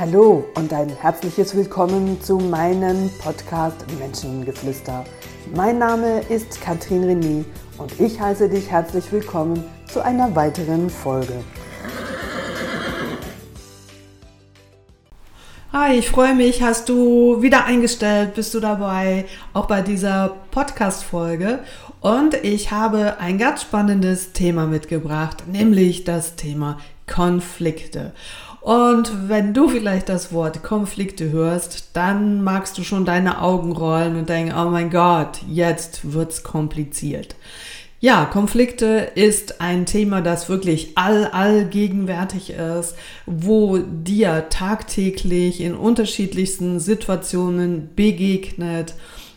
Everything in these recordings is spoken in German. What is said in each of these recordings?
Hallo und ein herzliches Willkommen zu meinem Podcast Menschengeflüster. Mein Name ist Katrin René und ich heiße dich herzlich willkommen zu einer weiteren Folge. Hi, ich freue mich, hast du wieder eingestellt, bist du dabei, auch bei dieser Podcast-Folge. Und ich habe ein ganz spannendes Thema mitgebracht, nämlich das Thema Konflikte. Und wenn du vielleicht das Wort Konflikte hörst, dann magst du schon deine Augen rollen und denken, oh mein Gott, jetzt wird's kompliziert. Ja, Konflikte ist ein Thema, das wirklich all, allgegenwärtig ist, wo dir tagtäglich in unterschiedlichsten Situationen begegnet.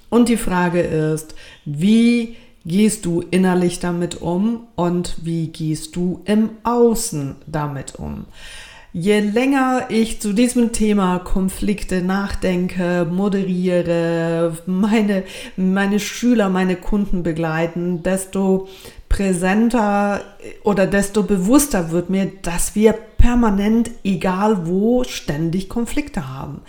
Und die Frage ist, wie gehst du innerlich damit um und wie gehst du im Außen damit um? Je länger ich zu diesem Thema Konflikte nachdenke, moderiere, meine, meine Schüler, meine Kunden begleiten, desto präsenter oder desto bewusster wird mir, dass wir permanent, egal wo, ständig Konflikte haben.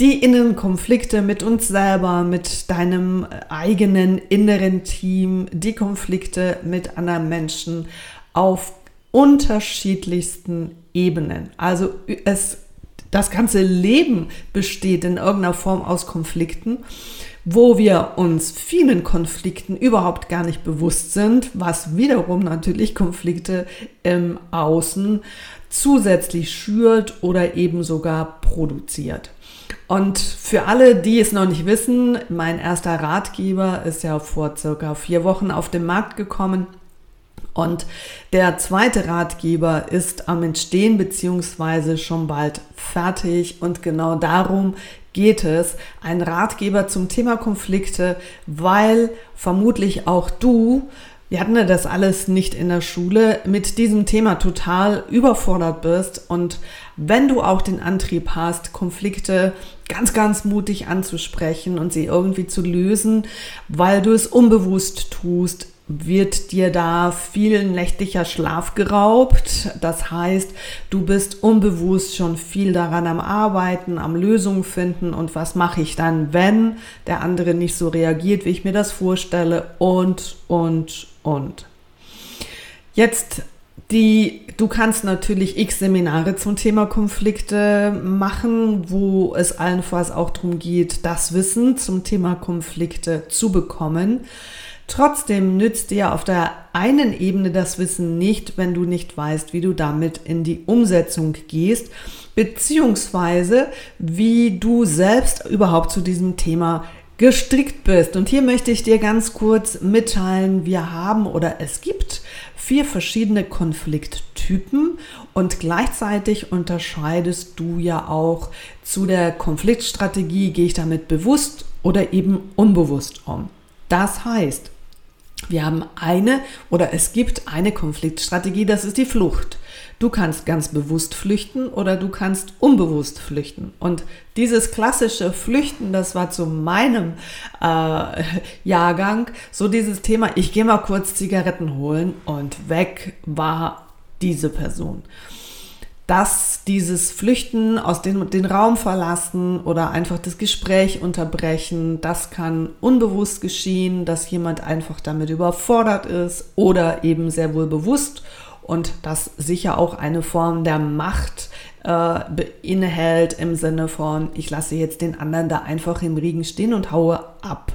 Die inneren Konflikte mit uns selber, mit deinem eigenen inneren Team, die Konflikte mit anderen Menschen auf unterschiedlichsten Ebenen. Also es, das ganze Leben besteht in irgendeiner Form aus Konflikten, wo wir uns vielen Konflikten überhaupt gar nicht bewusst sind, was wiederum natürlich Konflikte im Außen zusätzlich schürt oder eben sogar produziert. Und für alle, die es noch nicht wissen, mein erster Ratgeber ist ja vor circa vier Wochen auf den Markt gekommen. Und der zweite Ratgeber ist am Entstehen beziehungsweise schon bald fertig und genau darum geht es. Ein Ratgeber zum Thema Konflikte, weil vermutlich auch du wir hatten ja das alles nicht in der Schule, mit diesem Thema total überfordert bist und wenn du auch den Antrieb hast, Konflikte ganz, ganz mutig anzusprechen und sie irgendwie zu lösen, weil du es unbewusst tust, wird dir da viel nächtlicher Schlaf geraubt. Das heißt, du bist unbewusst schon viel daran am Arbeiten, am Lösungen finden und was mache ich dann, wenn der andere nicht so reagiert, wie ich mir das vorstelle und, und, und. Jetzt die, du kannst natürlich x Seminare zum Thema Konflikte machen, wo es allenfalls auch darum geht, das Wissen zum Thema Konflikte zu bekommen. Trotzdem nützt dir auf der einen Ebene das Wissen nicht, wenn du nicht weißt, wie du damit in die Umsetzung gehst, beziehungsweise wie du selbst überhaupt zu diesem Thema gestrickt bist. Und hier möchte ich dir ganz kurz mitteilen, wir haben oder es gibt vier verschiedene Konflikttypen und gleichzeitig unterscheidest du ja auch zu der Konfliktstrategie, gehe ich damit bewusst oder eben unbewusst um. Das heißt, wir haben eine oder es gibt eine Konfliktstrategie, das ist die Flucht. Du kannst ganz bewusst flüchten oder du kannst unbewusst flüchten. Und dieses klassische Flüchten, das war zu meinem äh, Jahrgang so dieses Thema, ich gehe mal kurz Zigaretten holen und weg war diese Person dass dieses Flüchten aus dem den Raum verlassen oder einfach das Gespräch unterbrechen, das kann unbewusst geschehen, dass jemand einfach damit überfordert ist oder eben sehr wohl bewusst und das sicher auch eine Form der Macht äh, beinhält im Sinne von, ich lasse jetzt den anderen da einfach im Regen stehen und haue ab.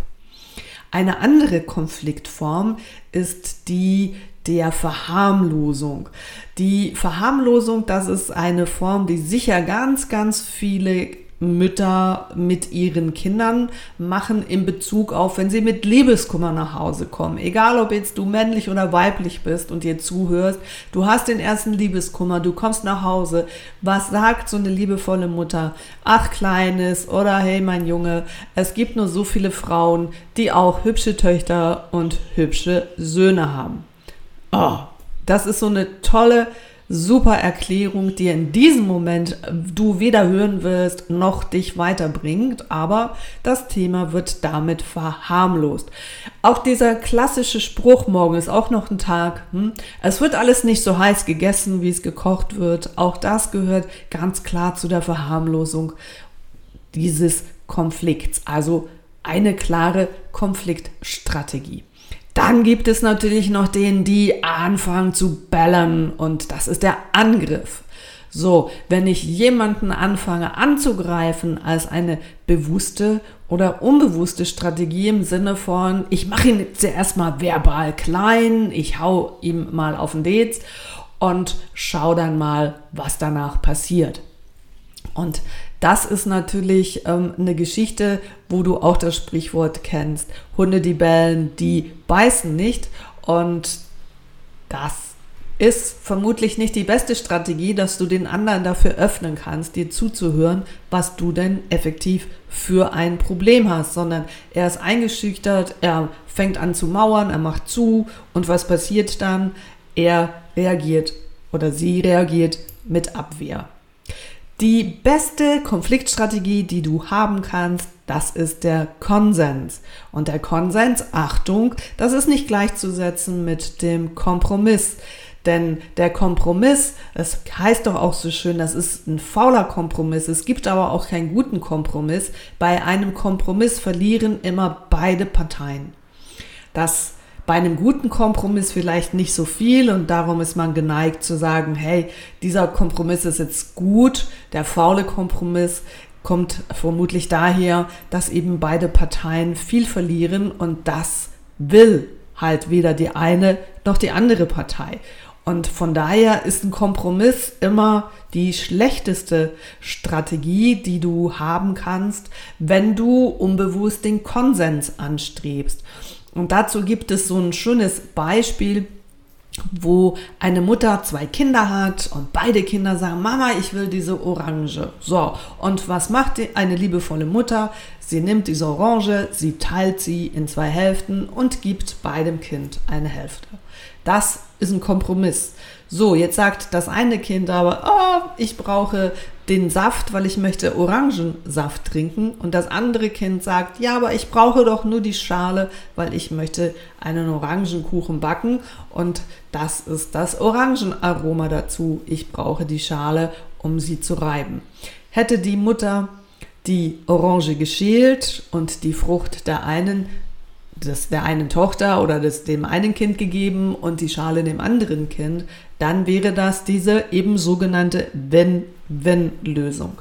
Eine andere Konfliktform ist die der Verharmlosung. Die Verharmlosung, das ist eine Form, die sicher ganz, ganz viele Mütter mit ihren Kindern machen in Bezug auf, wenn sie mit Liebeskummer nach Hause kommen. Egal, ob jetzt du männlich oder weiblich bist und dir zuhörst, du hast den ersten Liebeskummer, du kommst nach Hause. Was sagt so eine liebevolle Mutter? Ach, Kleines oder hey, mein Junge, es gibt nur so viele Frauen, die auch hübsche Töchter und hübsche Söhne haben. Oh, das ist so eine tolle super Erklärung, die in diesem Moment äh, du weder hören wirst noch dich weiterbringt, aber das Thema wird damit verharmlost. Auch dieser klassische Spruch, morgen ist auch noch ein Tag, hm? es wird alles nicht so heiß gegessen, wie es gekocht wird, auch das gehört ganz klar zu der Verharmlosung dieses Konflikts, also eine klare Konfliktstrategie. Dann gibt es natürlich noch den, die anfangen zu bellern und das ist der Angriff. So, wenn ich jemanden anfange anzugreifen als eine bewusste oder unbewusste Strategie im Sinne von, ich mache ihn zuerst mal verbal klein, ich hau ihm mal auf den Dez und schau dann mal, was danach passiert. Und das ist natürlich ähm, eine Geschichte, wo du auch das Sprichwort kennst. Hunde, die bellen, die beißen nicht. Und das ist vermutlich nicht die beste Strategie, dass du den anderen dafür öffnen kannst, dir zuzuhören, was du denn effektiv für ein Problem hast, sondern er ist eingeschüchtert, er fängt an zu mauern, er macht zu und was passiert dann? Er reagiert oder sie reagiert mit Abwehr. Die beste Konfliktstrategie, die du haben kannst, das ist der Konsens. Und der Konsens, Achtung, das ist nicht gleichzusetzen mit dem Kompromiss. Denn der Kompromiss, es heißt doch auch so schön, das ist ein fauler Kompromiss. Es gibt aber auch keinen guten Kompromiss. Bei einem Kompromiss verlieren immer beide Parteien. Das bei einem guten Kompromiss vielleicht nicht so viel und darum ist man geneigt zu sagen, hey, dieser Kompromiss ist jetzt gut, der faule Kompromiss kommt vermutlich daher, dass eben beide Parteien viel verlieren und das will halt weder die eine noch die andere Partei. Und von daher ist ein Kompromiss immer die schlechteste Strategie, die du haben kannst, wenn du unbewusst den Konsens anstrebst. Und dazu gibt es so ein schönes Beispiel, wo eine Mutter zwei Kinder hat und beide Kinder sagen, Mama, ich will diese Orange. So, und was macht eine liebevolle Mutter? Sie nimmt diese Orange, sie teilt sie in zwei Hälften und gibt beidem Kind eine Hälfte. Das ist ein Kompromiss. So, jetzt sagt das eine Kind aber, oh, ich brauche den Saft, weil ich möchte Orangensaft trinken. Und das andere Kind sagt, ja, aber ich brauche doch nur die Schale, weil ich möchte einen Orangenkuchen backen. Und das ist das Orangenaroma dazu. Ich brauche die Schale, um sie zu reiben. Hätte die Mutter die Orange geschält und die Frucht der einen das der einen Tochter oder das dem einen Kind gegeben und die Schale dem anderen Kind, dann wäre das diese eben sogenannte Win-Win-Lösung.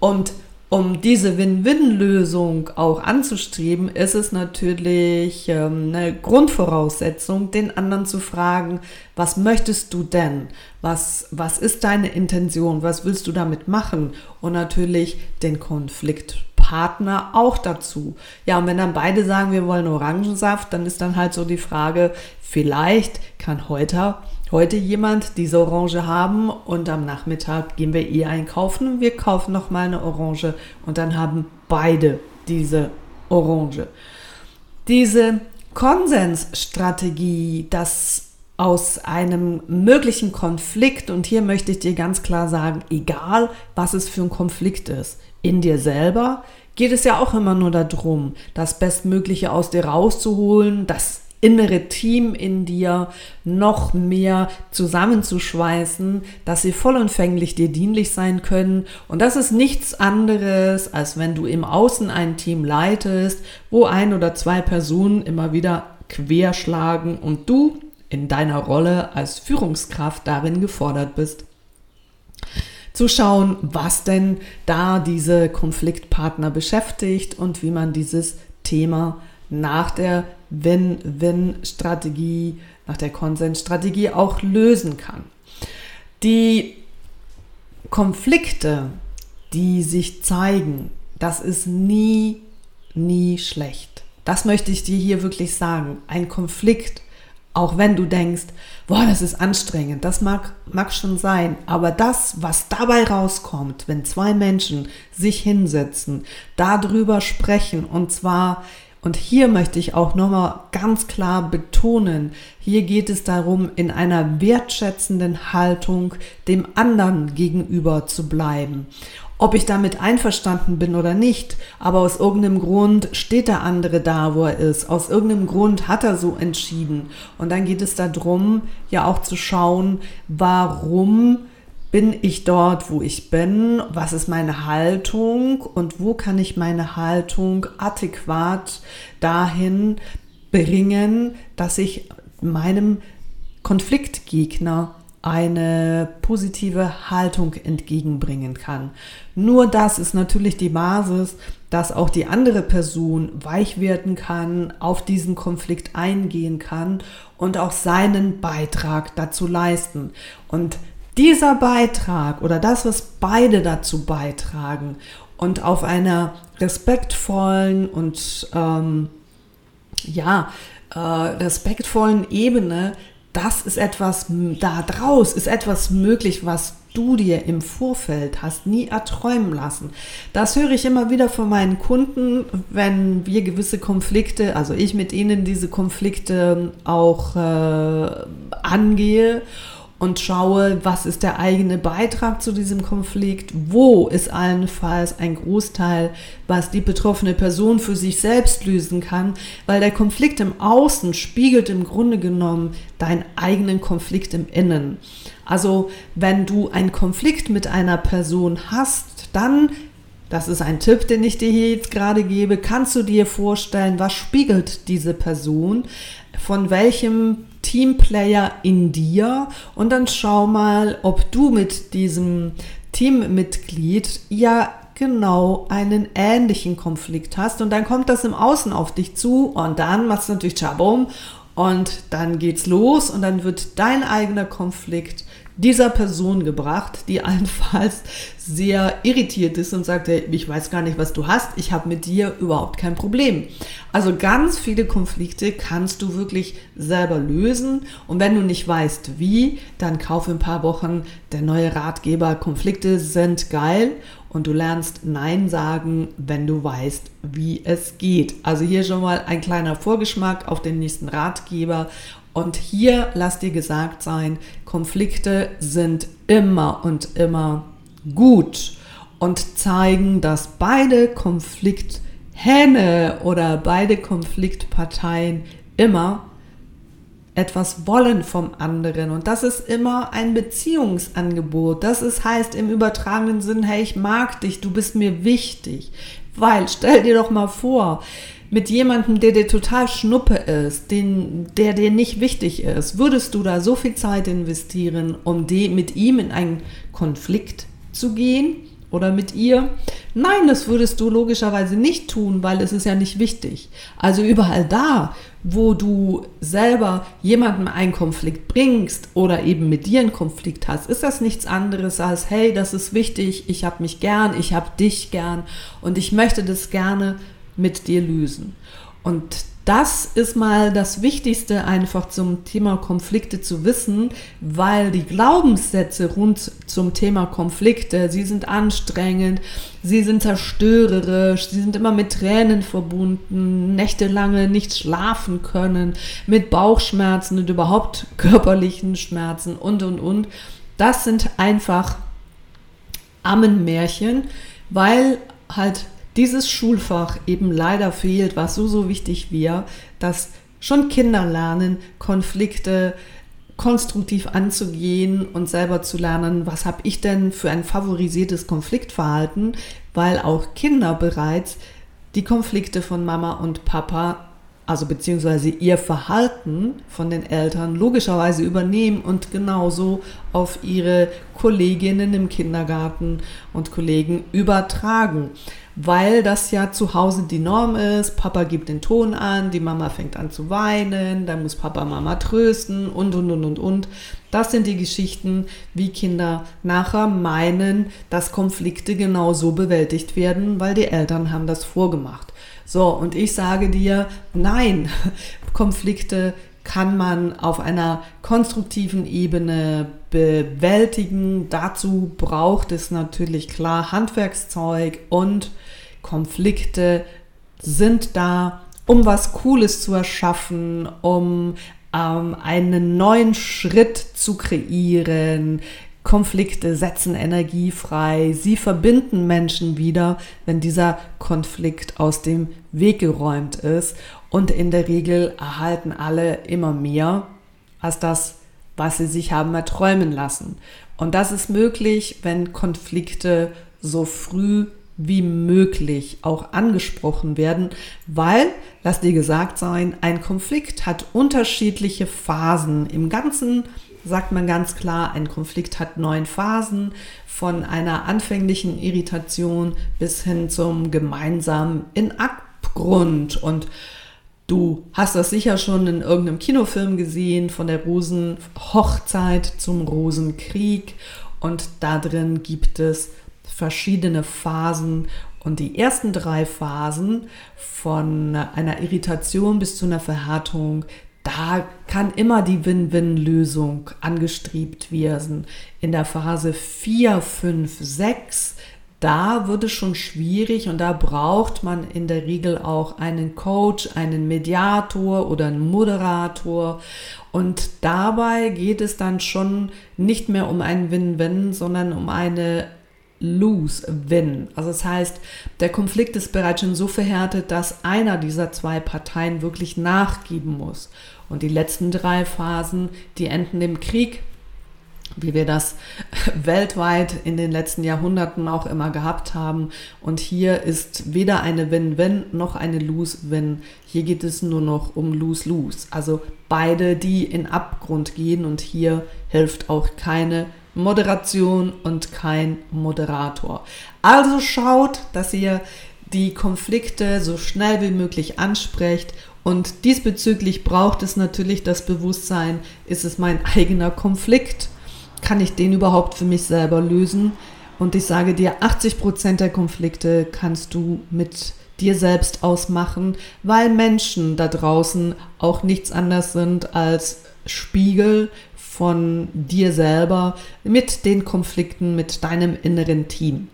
Und um diese Win-Win-Lösung auch anzustreben, ist es natürlich ähm, eine Grundvoraussetzung, den anderen zu fragen, was möchtest du denn? Was, was ist deine Intention? Was willst du damit machen? Und natürlich den Konflikt Partner auch dazu. Ja, und wenn dann beide sagen, wir wollen Orangensaft, dann ist dann halt so die Frage, vielleicht kann heute, heute jemand diese Orange haben und am Nachmittag gehen wir eh einkaufen und wir kaufen nochmal eine Orange und dann haben beide diese Orange. Diese Konsensstrategie, dass aus einem möglichen Konflikt, und hier möchte ich dir ganz klar sagen, egal was es für ein Konflikt ist, in dir selber geht es ja auch immer nur darum, das Bestmögliche aus dir rauszuholen, das innere Team in dir noch mehr zusammenzuschweißen, dass sie vollumfänglich dir dienlich sein können. Und das ist nichts anderes, als wenn du im Außen ein Team leitest, wo ein oder zwei Personen immer wieder querschlagen und du in deiner Rolle als Führungskraft darin gefordert bist zu schauen, was denn da diese Konfliktpartner beschäftigt und wie man dieses Thema nach der Win-Win-Strategie, nach der Konsensstrategie auch lösen kann. Die Konflikte, die sich zeigen, das ist nie, nie schlecht. Das möchte ich dir hier wirklich sagen. Ein Konflikt auch wenn du denkst, boah, das ist anstrengend, das mag, mag schon sein. Aber das, was dabei rauskommt, wenn zwei Menschen sich hinsetzen, darüber sprechen und zwar Und hier möchte ich auch nochmal ganz klar betonen, hier geht es darum, in einer wertschätzenden Haltung dem anderen gegenüber zu bleiben. Ob ich damit einverstanden bin oder nicht, aber aus irgendeinem Grund steht der andere da, wo er ist. Aus irgendeinem Grund hat er so entschieden. Und dann geht es darum, ja auch zu schauen, warum bin ich dort, wo ich bin? Was ist meine Haltung? Und wo kann ich meine Haltung adäquat dahin bringen, dass ich meinem Konfliktgegner eine positive Haltung entgegenbringen kann. Nur das ist natürlich die Basis, dass auch die andere Person weich werden kann, auf diesen Konflikt eingehen kann und auch seinen Beitrag dazu leisten. Und dieser Beitrag oder das, was beide dazu beitragen und auf einer respektvollen und ähm, ja, äh, respektvollen Ebene, das ist etwas da draus, ist etwas möglich, was du dir im Vorfeld hast nie erträumen lassen. Das höre ich immer wieder von meinen Kunden, wenn wir gewisse Konflikte, also ich mit ihnen diese Konflikte auch äh, angehe und schaue, was ist der eigene Beitrag zu diesem Konflikt, wo ist allenfalls ein Großteil, was die betroffene Person für sich selbst lösen kann, weil der Konflikt im Außen spiegelt im Grunde genommen deinen eigenen Konflikt im Innen. Also wenn du einen Konflikt mit einer Person hast, dann das ist ein Tipp, den ich dir hier jetzt gerade gebe. Kannst du dir vorstellen, was spiegelt diese Person? Von welchem Teamplayer in dir und dann schau mal, ob du mit diesem Teammitglied ja genau einen ähnlichen Konflikt hast und dann kommt das im Außen auf dich zu und dann machst du natürlich Chabum und dann geht's los und dann wird dein eigener Konflikt dieser Person gebracht, die allenfalls sehr irritiert ist und sagt, hey, ich weiß gar nicht, was du hast, ich habe mit dir überhaupt kein Problem. Also ganz viele Konflikte kannst du wirklich selber lösen und wenn du nicht weißt wie, dann kauf in ein paar Wochen der neue Ratgeber. Konflikte sind geil und du lernst Nein sagen, wenn du weißt, wie es geht. Also hier schon mal ein kleiner Vorgeschmack auf den nächsten Ratgeber und hier lass dir gesagt sein, Konflikte sind immer und immer gut und zeigen, dass beide Konflikthähne oder beide Konfliktparteien immer etwas wollen vom anderen. Und das ist immer ein Beziehungsangebot. Das ist, heißt im übertragenen Sinn, hey, ich mag dich, du bist mir wichtig. Weil, stell dir doch mal vor, mit jemandem, der dir total schnuppe ist, den, der dir nicht wichtig ist, würdest du da so viel Zeit investieren, um die, mit ihm in einen Konflikt zu gehen oder mit ihr? Nein, das würdest du logischerweise nicht tun, weil es ist ja nicht wichtig. Also überall da, wo du selber jemandem einen Konflikt bringst oder eben mit dir einen Konflikt hast, ist das nichts anderes als, hey, das ist wichtig, ich habe mich gern, ich habe dich gern und ich möchte das gerne mit dir lösen. Und das ist mal das Wichtigste einfach zum Thema Konflikte zu wissen, weil die Glaubenssätze rund zum Thema Konflikte, sie sind anstrengend, sie sind zerstörerisch, sie sind immer mit Tränen verbunden, nächtelange nicht schlafen können, mit Bauchschmerzen und überhaupt körperlichen Schmerzen und, und, und. Das sind einfach Ammenmärchen, weil halt dieses Schulfach eben leider fehlt, was so, so wichtig wäre, dass schon Kinder lernen, Konflikte konstruktiv anzugehen und selber zu lernen, was habe ich denn für ein favorisiertes Konfliktverhalten, weil auch Kinder bereits die Konflikte von Mama und Papa also beziehungsweise ihr Verhalten von den Eltern logischerweise übernehmen und genauso auf ihre Kolleginnen im Kindergarten und Kollegen übertragen, weil das ja zu Hause die Norm ist. Papa gibt den Ton an, die Mama fängt an zu weinen, dann muss Papa Mama trösten und und und und und. Das sind die Geschichten, wie Kinder nachher meinen, dass Konflikte genau so bewältigt werden, weil die Eltern haben das vorgemacht. So, und ich sage dir, nein, Konflikte kann man auf einer konstruktiven Ebene bewältigen. Dazu braucht es natürlich klar Handwerkszeug und Konflikte sind da, um was Cooles zu erschaffen, um ähm, einen neuen Schritt zu kreieren. Konflikte setzen Energie frei, sie verbinden Menschen wieder, wenn dieser Konflikt aus dem Weg geräumt ist. Und in der Regel erhalten alle immer mehr als das, was sie sich haben erträumen lassen. Und das ist möglich, wenn Konflikte so früh wie möglich auch angesprochen werden, weil, lass dir gesagt sein, ein Konflikt hat unterschiedliche Phasen. Im Ganzen sagt man ganz klar, ein Konflikt hat neun Phasen, von einer anfänglichen Irritation bis hin zum gemeinsamen in Abgrund. Und du hast das sicher schon in irgendeinem Kinofilm gesehen, von der Rosenhochzeit zum Rosenkrieg. Und da drin gibt es verschiedene Phasen und die ersten drei Phasen von einer Irritation bis zu einer Verhärtung, da kann immer die Win-Win-Lösung angestrebt werden. In der Phase 4, 5, 6, da wird es schon schwierig und da braucht man in der Regel auch einen Coach, einen Mediator oder einen Moderator. Und dabei geht es dann schon nicht mehr um ein Win-Win, sondern um eine lose-win. Also das heißt, der Konflikt ist bereits schon so verhärtet, dass einer dieser zwei Parteien wirklich nachgeben muss. Und die letzten drei Phasen, die enden im Krieg, wie wir das weltweit in den letzten Jahrhunderten auch immer gehabt haben. Und hier ist weder eine Win-Win noch eine Lose-Win. Hier geht es nur noch um Lose-Lose. Also beide, die in Abgrund gehen und hier hilft auch keine Moderation und kein Moderator. Also schaut, dass ihr die Konflikte so schnell wie möglich ansprecht und diesbezüglich braucht es natürlich das Bewusstsein, ist es mein eigener Konflikt? Kann ich den überhaupt für mich selber lösen? Und ich sage dir, 80 Prozent der Konflikte kannst du mit dir selbst ausmachen, weil Menschen da draußen auch nichts anderes sind als Spiegel von dir selber mit den Konflikten mit deinem inneren Team.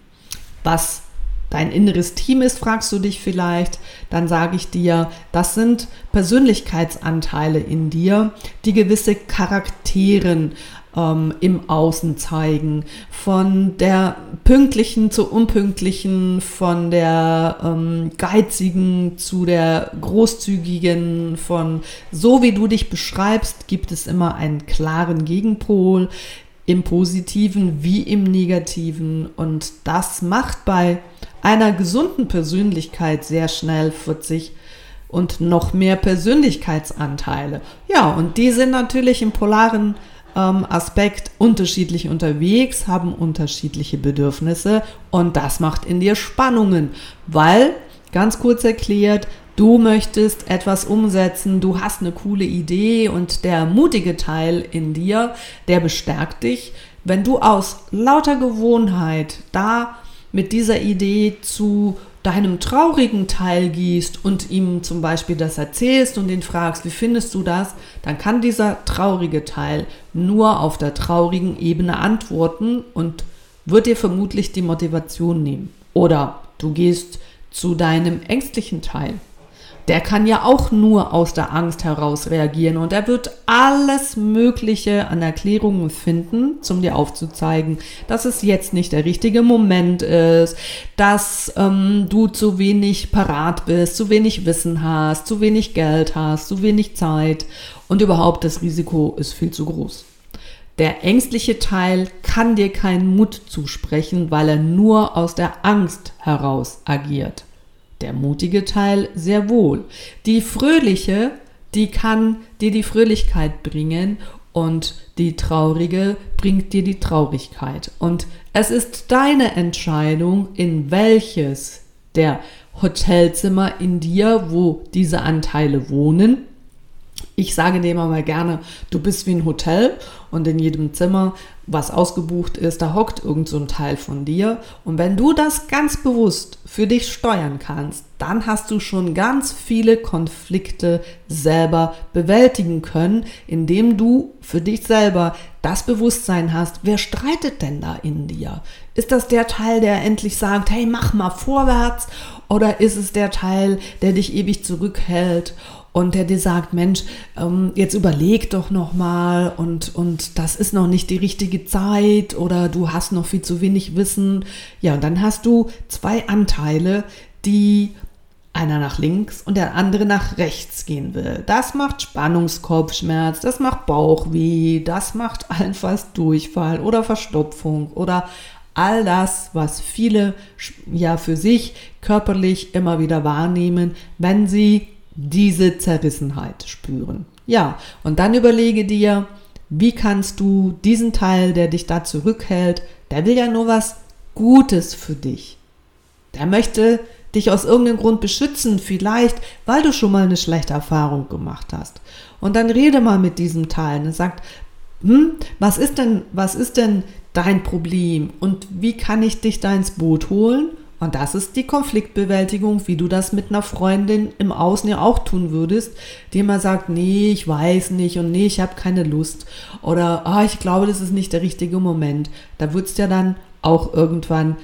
Was dein inneres Team ist, fragst du dich vielleicht, dann sage ich dir, das sind Persönlichkeitsanteile in dir, die gewisse Charakteren ähm, im Außen zeigen. Von der pünktlichen zur unpünktlichen, von der ähm, geizigen zu der großzügigen, von so wie du dich beschreibst, gibt es immer einen klaren Gegenpol im positiven wie im negativen und das macht bei einer gesunden Persönlichkeit sehr schnell 40 und noch mehr Persönlichkeitsanteile. Ja, und die sind natürlich im polaren ähm, Aspekt unterschiedlich unterwegs, haben unterschiedliche Bedürfnisse und das macht in dir Spannungen, weil, ganz kurz erklärt, du möchtest etwas umsetzen, du hast eine coole Idee und der mutige Teil in dir, der bestärkt dich, wenn du aus lauter Gewohnheit da mit dieser Idee zu deinem traurigen Teil gehst und ihm zum Beispiel das erzählst und ihn fragst, wie findest du das, dann kann dieser traurige Teil nur auf der traurigen Ebene antworten und wird dir vermutlich die Motivation nehmen. Oder du gehst zu deinem ängstlichen Teil der kann ja auch nur aus der Angst heraus reagieren und er wird alles Mögliche an Erklärungen finden, um dir aufzuzeigen, dass es jetzt nicht der richtige Moment ist, dass ähm, du zu wenig parat bist, zu wenig Wissen hast, zu wenig Geld hast, zu wenig Zeit und überhaupt das Risiko ist viel zu groß. Der ängstliche Teil kann dir keinen Mut zusprechen, weil er nur aus der Angst heraus agiert der mutige Teil sehr wohl. Die fröhliche, die kann dir die Fröhlichkeit bringen und die traurige bringt dir die Traurigkeit. Und es ist deine Entscheidung, in welches der Hotelzimmer in dir, wo diese Anteile wohnen, ich sage dir immer mal gerne, du bist wie ein Hotel und in jedem Zimmer, was ausgebucht ist, da hockt irgend so ein Teil von dir. Und wenn du das ganz bewusst für dich steuern kannst, dann hast du schon ganz viele Konflikte selber bewältigen können, indem du für dich selber das Bewusstsein hast, wer streitet denn da in dir? Ist das der Teil, der endlich sagt, hey, mach mal vorwärts Oder ist es der Teil, der dich ewig zurückhält und der dir sagt, Mensch, ähm, jetzt überleg doch noch mal und und das ist noch nicht die richtige Zeit oder du hast noch viel zu wenig Wissen. Ja, und dann hast du zwei Anteile, die einer nach links und der andere nach rechts gehen will. Das macht Spannungskopfschmerz, das macht Bauchweh, das macht allenfalls Durchfall oder Verstopfung oder all das, was viele ja für sich körperlich immer wieder wahrnehmen, wenn sie diese Zerrissenheit spüren. Ja, und dann überlege dir, wie kannst du diesen Teil, der dich da zurückhält, der will ja nur was Gutes für dich. Der möchte dich aus irgendeinem Grund beschützen, vielleicht weil du schon mal eine schlechte Erfahrung gemacht hast. Und dann rede mal mit diesem Teil und sagt, hm, was ist denn, was ist denn dein Problem und wie kann ich dich da ins Boot holen? Und das ist die Konfliktbewältigung, wie du das mit einer Freundin im Außen ja auch tun würdest, die immer sagt, nee, ich weiß nicht und nee, ich habe keine Lust oder oh, ich glaube, das ist nicht der richtige Moment. Da würdest du ja dann auch irgendwann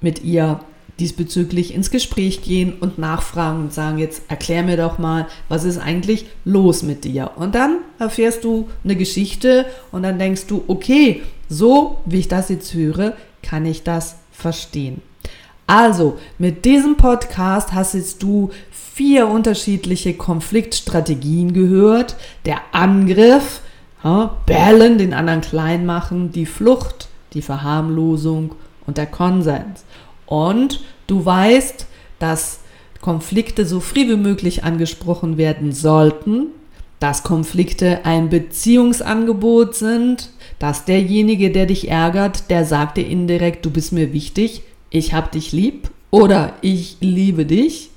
mit ihr diesbezüglich ins Gespräch gehen und nachfragen und sagen, jetzt erklär mir doch mal, was ist eigentlich los mit dir? Und dann erfährst du eine Geschichte und dann denkst du, okay, so wie ich das jetzt höre, kann ich das verstehen. Also, mit diesem Podcast hast jetzt du vier unterschiedliche Konfliktstrategien gehört. Der Angriff, ja, bellen, den anderen klein machen, die Flucht, die Verharmlosung und der Konsens. Und du weißt, dass Konflikte so früh wie möglich angesprochen werden sollten, dass Konflikte ein Beziehungsangebot sind, dass derjenige, der dich ärgert, der sagt dir indirekt, du bist mir wichtig, ich hab dich lieb oder ich liebe dich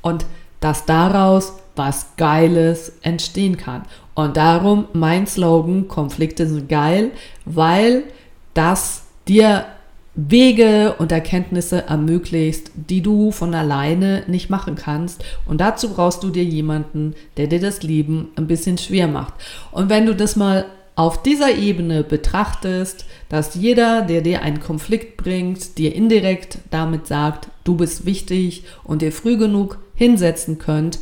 und dass daraus was Geiles entstehen kann. Und darum mein Slogan, Konflikte sind geil, weil das dir Wege und Erkenntnisse ermöglicht, die du von alleine nicht machen kannst. Und dazu brauchst du dir jemanden, der dir das Leben ein bisschen schwer macht. Und wenn du das mal auf dieser Ebene betrachtest, dass jeder, der dir einen Konflikt bringt, dir indirekt damit sagt, du bist wichtig und dir früh genug hinsetzen könnt,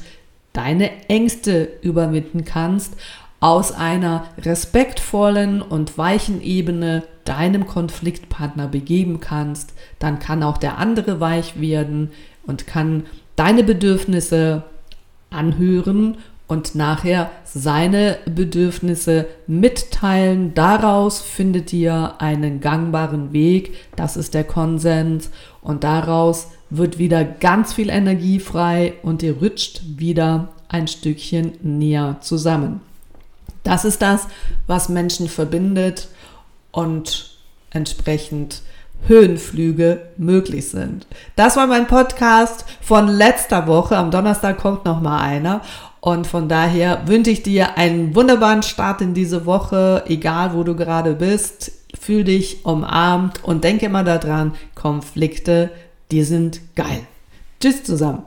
deine Ängste überwinden kannst, aus einer respektvollen und weichen Ebene deinem Konfliktpartner begeben kannst, dann kann auch der andere weich werden und kann deine Bedürfnisse anhören und nachher seine Bedürfnisse mitteilen. Daraus findet ihr einen gangbaren Weg. Das ist der Konsens. Und daraus wird wieder ganz viel Energie frei und ihr rutscht wieder ein Stückchen näher zusammen. Das ist das, was Menschen verbindet und entsprechend Höhenflüge möglich sind. Das war mein Podcast von letzter Woche. Am Donnerstag kommt noch mal einer. Und von daher wünsche ich dir einen wunderbaren Start in diese Woche, egal wo du gerade bist. Fühl dich umarmt und denke immer daran, Konflikte, die sind geil. Tschüss zusammen.